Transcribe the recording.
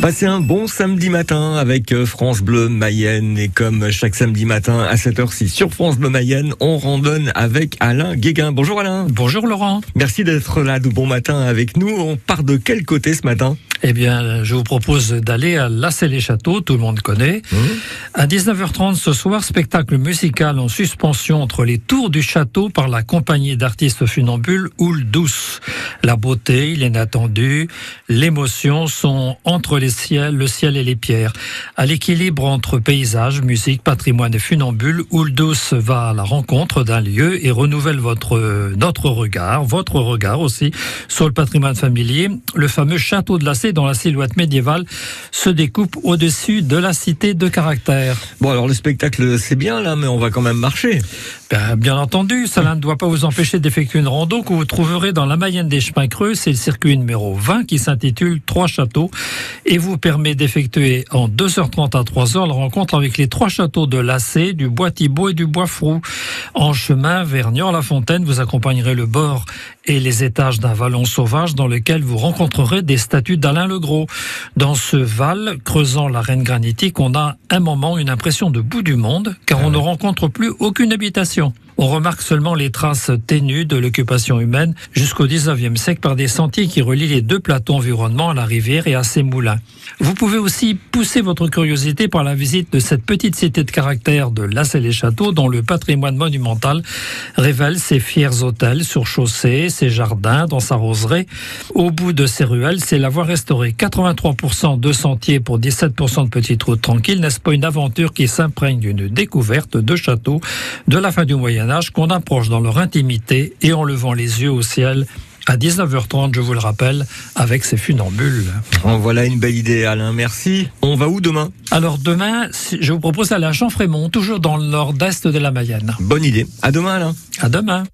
Passez un bon samedi matin avec euh, France Bleu Mayenne et comme chaque samedi matin à 7h6 sur France Bleu Mayenne, on randonne avec Alain Guéguin. Bonjour Alain. Bonjour Laurent. Merci d'être là de bon matin avec nous. On part de quel côté ce matin? Eh bien, je vous propose d'aller à Lassay-les-Châteaux, tout le monde connaît. Mmh. À 19h30 ce soir, spectacle musical en suspension entre les tours du château par la compagnie d'artistes funambules Houle Douce. La beauté, l'inattendu, l'émotion sont entre les le ciel et les pierres. À l'équilibre entre paysage, musique, patrimoine et funambule, Houle Douce va à la rencontre d'un lieu et renouvelle votre, notre regard, votre regard aussi, sur le patrimoine familier. Le fameux château de Lassay, dont la silhouette médiévale se découpe au-dessus de la cité de caractère. Bon alors le spectacle c'est bien là, mais on va quand même marcher. Ben, bien entendu, cela ne doit pas vous empêcher d'effectuer une rando que vous trouverez dans la Mayenne des chemins creux. C'est le circuit numéro 20 qui s'intitule Trois châteaux et vous permet d'effectuer en 2h30 à 3h la rencontre avec les trois châteaux de Lassé, du Bois Thibault et du Bois Frou. En chemin vers Niort-la-Fontaine, vous accompagnerez le bord et les étages d'un vallon sauvage dans lequel vous rencontrerez des statues d'Alain le Gros. Dans ce val, creusant l'arène granitique, on a un moment une impression de bout du monde, car on ne rencontre plus aucune habitation. On remarque seulement les traces ténues de l'occupation humaine jusqu'au 19e siècle par des sentiers qui relient les deux plateaux environnement à la rivière et à ses moulins. Vous pouvez aussi pousser votre curiosité par la visite de cette petite cité de caractère de Lassay-les-Châteaux dont le patrimoine monumental révèle ses fiers hôtels sur chaussée, ses jardins dans sa roseraie. Au bout de ces ruelles, c'est la voie restaurée. 83% de sentiers pour 17% de petites routes tranquilles. N'est-ce pas une aventure qui s'imprègne d'une découverte de châteaux de la fin du Moyen Qu'on approche dans leur intimité et en levant les yeux au ciel à 19h30, je vous le rappelle, avec ses funambules. En voilà une belle idée Alain, merci. On va où demain? Alors demain, je vous propose d'aller à Jean-Frémont, toujours dans le nord-est de la Mayenne. Bonne idée. À demain Alain. À demain.